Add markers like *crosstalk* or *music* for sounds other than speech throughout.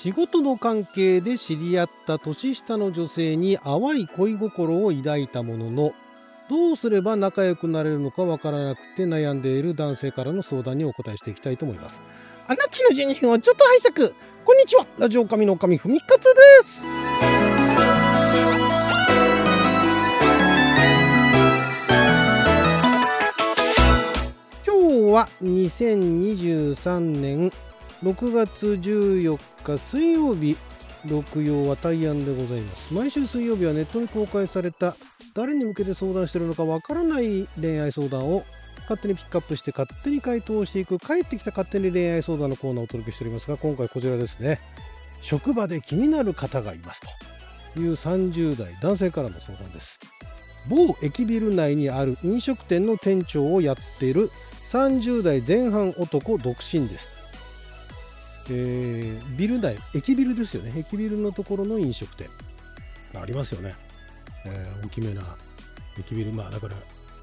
仕事の関係で知り合った年下の女性に淡い恋心を抱いたもののどうすれば仲良くなれるのかわからなくて悩んでいる男性からの相談にお答えしていきたいと思います。あなたの12分をちょっと拝借。こんにちは。ラジオ神の神ふみかつです。今日は2023年6月14日水曜日六曜は大安でございます。毎週水曜日はネットに公開された誰に向けて相談してるのかわからない恋愛相談を勝手にピックアップして勝手に回答していく帰ってきた勝手に恋愛相談のコーナーをお届けしておりますが今回こちらですね。職場で気になる方がいますと。いう30代男性からの相談です。某駅ビル内にある飲食店の店長をやっている30代前半男独身です。えー、ビル内駅ビルですよね駅ビルのところの飲食店ありますよねえー、大きめな駅ビル、まあだから、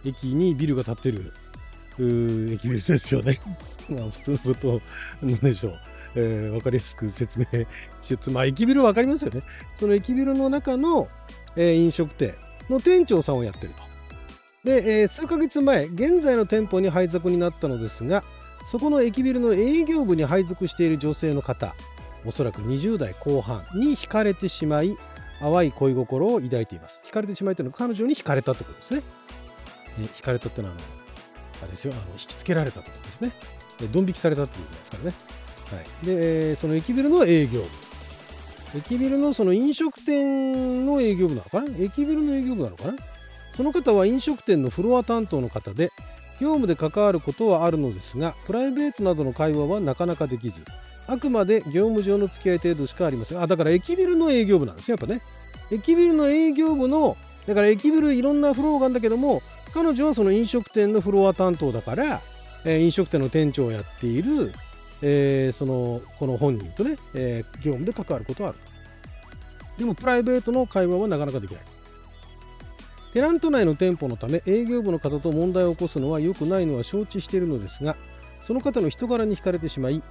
駅にビルが建ってる駅ビルですよね。*laughs* まあ普通のことなんでしょう。えー、分かりやすく説明しつつ、まあ駅ビル分かりますよね。その駅ビルの中の、えー、飲食店の店長さんをやってると。で、えー、数ヶ月前、現在の店舗に配属になったのですが、そこの駅ビルの営業部に配属している女性の方、おそらく20代後半に惹かれてしまい、淡い恋心を抱いています。惹かれてしまいというのは彼女に惹かれたってことですね。ね惹かれたっていうのはあ、れですよ、あの引きつけられたってことですね。ドン引きされたってことですからね。はい、で、その駅ビルの営業部。駅ビルのその飲食店の営業部なのかな？駅ビルの営業部なのかな？その方は飲食店のフロア担当の方で、業務で関わることはあるのですが、プライベートなどの会話はなかなかできず、あくまで業務上の付き合い程度しかありません。あ、だから駅ビルの営業部なんですよ、やっぱね。駅ビルの営業部の、だから駅ビルいろんなフロアがあるんだけども、彼女はその飲食店のフロア担当だから、えー、飲食店の店長をやっている、えー、その、この本人とね、えー、業務で関わることはあると。でも、プライベートの会話はなかなかできない。テナント内の店舗のため営業部の方と問題を起こすのは良くないのは承知しているのですがその方の人柄に惹かれてしまい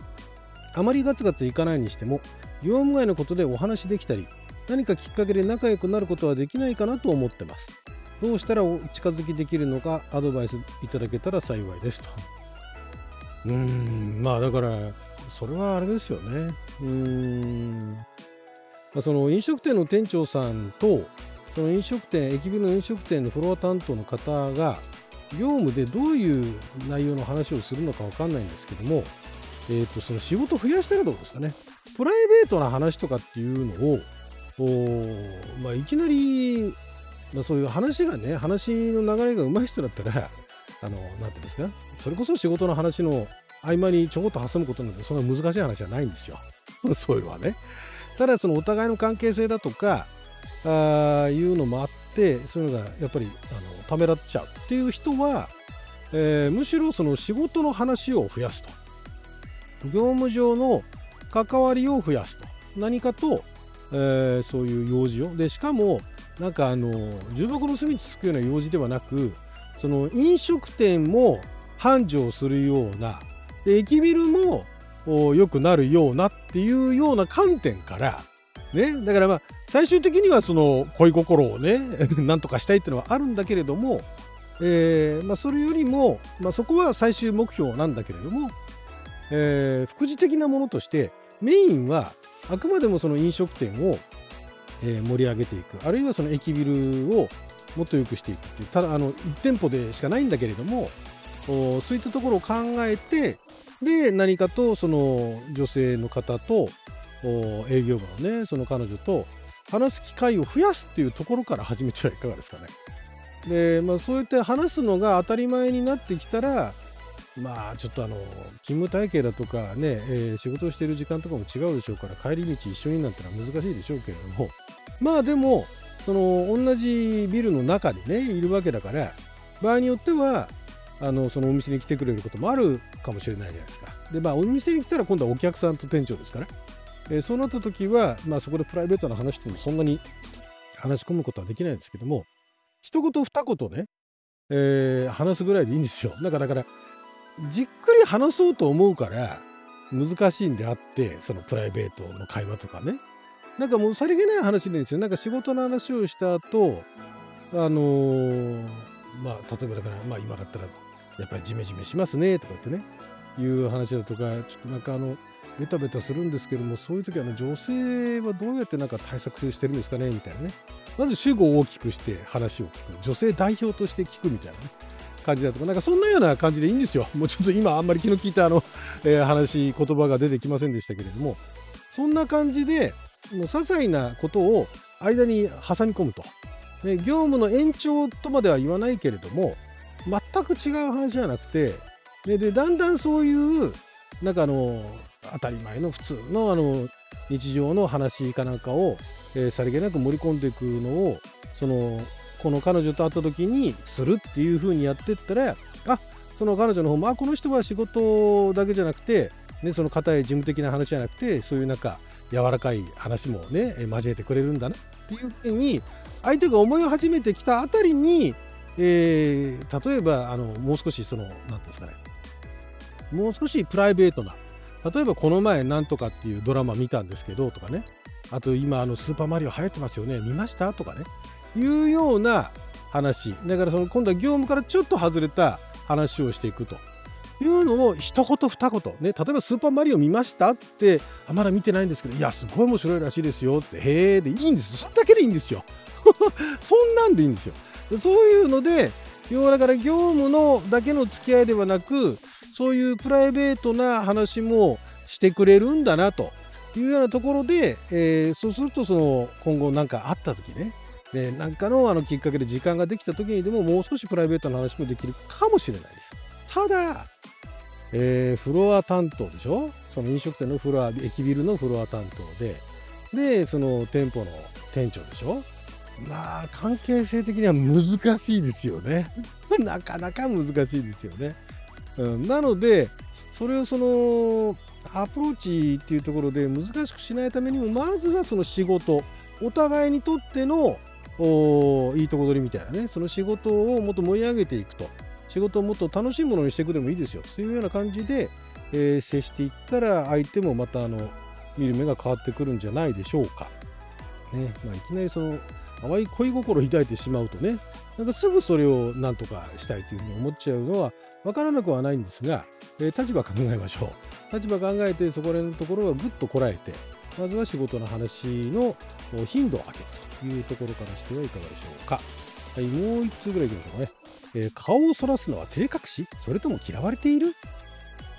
あまりガツガツいかないにしても業務外のことでお話できたり何かきっかけで仲良くなることはできないかなと思ってます。どうしたらお近づきできるのかアドバイスいただけたら幸いですと。うーんまあだからそれはあれですよね。うーん、まあ、その飲食店の店長さんとその飲食店駅ビルの飲食店のフロア担当の方が業務でどういう内容の話をするのか分かんないんですけどもえーと、その仕事増やしてるってことですかね。プライベートな話とかっていうのを、まあ、いきなり、まあ、そういう話がね、話の流れが上手い人だったら、あの、なんていうんですか、それこそ仕事の話の合間にちょこっと挟むことなんて、そんな難しい話じゃないんですよ。*laughs* そういうのはね。ただ、そのお互いの関係性だとか、あいうのもあって、そういうのがやっぱりあのためらっちゃうっていう人は、えー、むしろその仕事の話を増やすと。業務上の関わりを増やすと何かと、えー、そういう用事をでしかもなんかあの重箱の隅につくような用事ではなくその飲食店も繁盛するようなで駅ビルも良くなるようなっていうような観点からね。だからまあ最終的にはその恋心をね *laughs* なんとかしたいっていうのはあるんだけれども、えーまあ、それよりも、まあ、そこは最終目標なんだけれどもえー、副次的なものとしてメインはあくまでもその飲食店を、えー、盛り上げていく。あるいはその駅ビルをもっと良くしていくっていうただあの1店舗でしかないんだけれどもそういったところを考えてで何かとその女性の方と営業部のねその彼女と話す機会を増やすっていうところから始めてはいかがですかね。でまあそうやって話すのが当たり前になってきたらまあちょっとあの勤務体系だとかね、えー、仕事をしている時間とかも違うでしょうから帰り道一緒になったら難しいでしょうけれどもまあでもその同じビルの中でねいるわけだから場合によってはあのそのお店に来てくれることもあるかもしれないじゃないですか。でまあお店に来たら今度はお客さんと店長ですから、えー、そうなった時は、まあ、そこでプライベートな話ってもそんなに話し込むことはできないんですけども一言二言ね、えー、話すぐらいでいいんですよ。*laughs* だからだからじっくり話そうと思うから、難しいんであってそのプライベートの会話とかね。なんかもうさりげない話なんですよ。なんか仕事の話をした後あのー、まあ例えばだからまあ今だったらやっぱりジメジメしますねとか言ってね。いう話だとかちょっとなんかあのベタベタするんですけどもそういう時は女性はどうやってなんか対策してるんですかねみたいなね。まず主語を大きくして話を聞く。女性代表として聞くみたいなね感じだとか。なんかそんなような感じでいいんですよ。もうちょっと今あんまり気の利いたあの、えー、話言葉が出てきませんでしたけれども。そんな感じでもう些細なことを間に挟み込むと、ね、業務の延長とまでは言わないけれども全く違う話じゃなくてででだんだんそういうなんかあの当たり前の普通のあの日常の話かなんかを、えー、さりげなく盛り込んでいくのをそのこの彼女と会った時にするっていう風にやってったらあその彼女の方もあこの人は仕事だけじゃなくて、ね、その硬い事務的な話じゃなくてそういうなんか柔らかい話もね交えてくれるんだなっていう風に相手が思い始めてきたあたりに、えー、例えばあのもう少しその何て言うんですかねもう少しプライベートな例えばこの前なんとかっていうドラマ見たんですけどとかね。あと今あのスーパーマリオ流行ってますよね。見ましたとかね。いうような話。だからその今度は業務からちょっと外れた話をしていくと。いうのを一言二言ね。例えば「スーパーマリオ見ました?」ってあまだ見てないんですけど「いやすごい面白いらしいですよ」って「へえ」でいいんですそんだけでいいんですよ。*laughs* そんなんでいいんですよ。そういうので要はだから業務のだけの付き合いではなくそういうプライベートな話もしてくれるんだなというようなところで、えー、そうするとその今後何かあった時ねで何かのあのきっかけで時間ができた時にでももう少しプライベートな話もできるかもしれないです。ただ、えー、フロア担当でしょ？その飲食店のフロア駅ビルのフロア担当ででその店舗の店長でしょ？まあ関係性的には難しいですよね。*laughs* なかなか難しいですよね。うん、なのでそれをそのアプローチっていうところで難しくしないためにもまずはその仕事お互いにとってのいいとこ取りみたいなね。その仕事をもっと盛り上げていくと。仕事をもっと楽しいものにしていくでもいいですよ。そういうような感じで、えー、接していったら相手もまたあの見る目が変わってくるんじゃないでしょうか。ね。まあ、いきなりその淡い恋心を抱いてしまうとねなんかすぐそれを何とかしたいというふうに思っちゃうのは分からなくはないんですが、えー、立場考えましょう立場考えてそこら辺のところはぐっとこらえてまずは仕事の話の頻度を上げるというところからしてはいかがでしょうか。はい、もう1通ぐらいいきましょうかね。えー、顔をそらすのは照れ隠し？それとも嫌われている、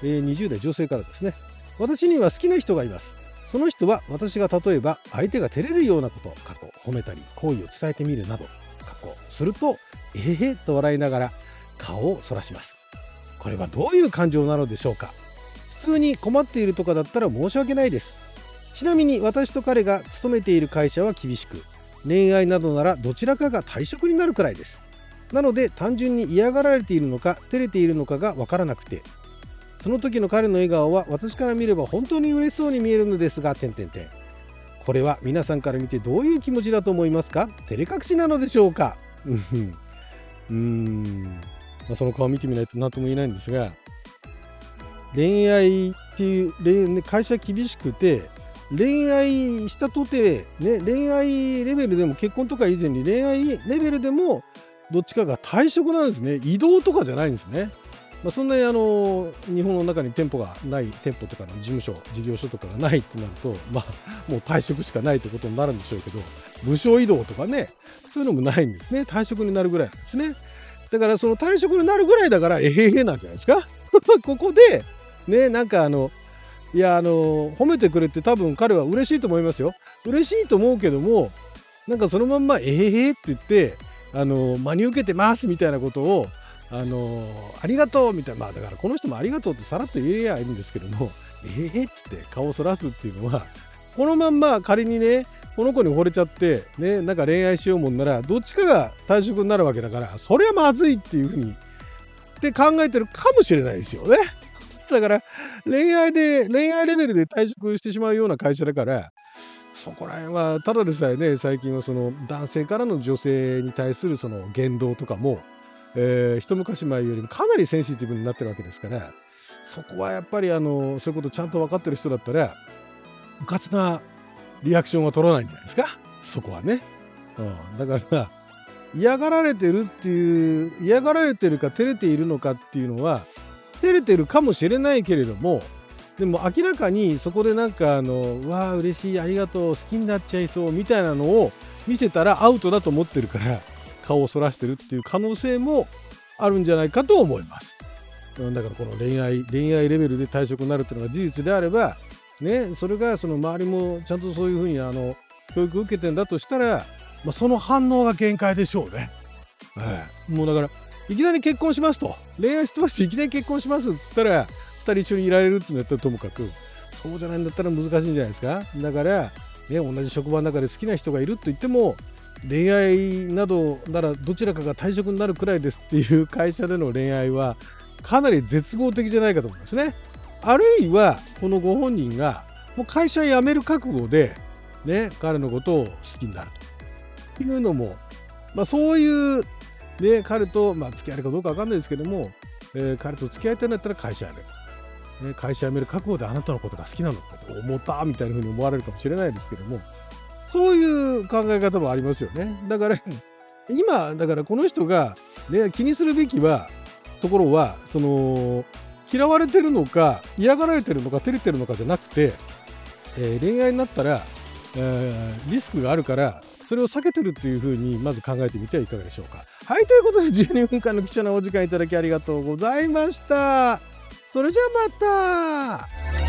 えー、20代女性からですね。私には好きな人がいます。その人は私が例えば相手が照れるようなこと、過去褒めたり好意を伝えてみるなど、過去すると、えへ、ー、と笑いながら顔をそらします。これはどういう感情なのでしょうか普通に困っているとかだったら申し訳ないです。ちなみに私と彼が勤めている会社は厳しく恋愛などならどちらかが退職になるくらいですなので単純に嫌がられているのか照れているのかが分からなくてその時の彼の笑顔は私から見れば本当に嬉しそうに見えるのですが点々点これは皆さんから見てどういう気持ちだと思いますか？照れ隠しなのでしょうか？うーん、まあ、その顔見てみないと何とも言えないんですが恋愛っていう会社厳しくて恋愛したとて、ね、恋愛レベルでも結婚とか以前に恋愛レベルでもどっちかが退職なんですね。移動とかじゃないんですね、まあ、そんなにあの日本の中に店舗がない店舗とかの事務所事業所とかがないってなるとまあもう退職しかないってことになるんでしょうけど部署移動とかねそういうのもないんですね。退職になるぐらいなんですね。だからその退職になるぐらいだからえへへなんじゃないですか？*laughs* ここでねなんかあのいやあの褒めてくれて多分彼は嬉しいと思いますよ。嬉しいと思うけどもなんかそのまんま「えへへ」って言ってあの真に受けてますみたいなことをあのありがとうみたいなまあだからこの人もありがとうってさらっと言えりゃいいんですけども「*laughs* えへへ」っつって顔をそらすっていうのはこのまんま仮にねこの子に惚れちゃってねなんか恋愛しようもんならどっちかが退職になるわけだからそれはまずいっていうふうにって考えてるかもしれないですよね。だから恋愛で恋愛レベルで退職してしまうような会社だからそこら辺はただでさえね最近はその男性からの女性に対するその言動とかも、えー、一昔前よりもかなりセンシティブになってるわけですからそこはやっぱりあのそういうことちゃんと分かってる人だったらうかつなリアクションは取らないんじゃないですか？そこはね。うん、だから嫌がられてるっていう嫌がられてるか照れているのかっていうのは照れてるかもしれないけれどもでも明らかにそこでなんかあの「わあ嬉しいありがとう好きになっちゃいそう」みたいなのを見せたらアウトだと思ってるから顔をそらしてるっていう可能性もあるんじゃないかと思います。だからこの恋愛恋愛レベルで退職になるっていうのが事実であればねそれがその周りもちゃんとそういうふうにあの教育を受けてんだとしたら、まあ、その反応が限界でしょうね。はい、もうだからいきなり結婚しますと恋愛してましていきなり結婚しますっつったら2人一緒にいられるってなったらともかくそうじゃないんだったら難しいんじゃないですかだから、ね、同じ職場の中で好きな人がいると言っても恋愛などならどちらかが退職になるくらいですっていう会社での恋愛はかなり絶望的じゃないかと思いますね。あるいはこのご本人がもう会社辞める覚悟でね彼のことを好きになるというのも、まあ、そういう、ね、彼と、まあ、付き合えるかどうか分かんないですけども、えー、彼と付き合いたいんだったら会社辞める、ね、会社辞める覚悟であなたのことが好きなのかと思ったみたいなふうに思われるかもしれないですけどもそういう考え方もありますよねだから今だからこの人が、ね、気にするべきはところはその嫌われてるのか嫌がられてるのか照れてるのかじゃなくて、えー、恋愛になったら、えー、リスクがあるからそれを避けてるっていうふうにまず考えてみてはいかがでしょうか。はいということで12分間の貴重なお時間いただきありがとうございました。それじゃあまた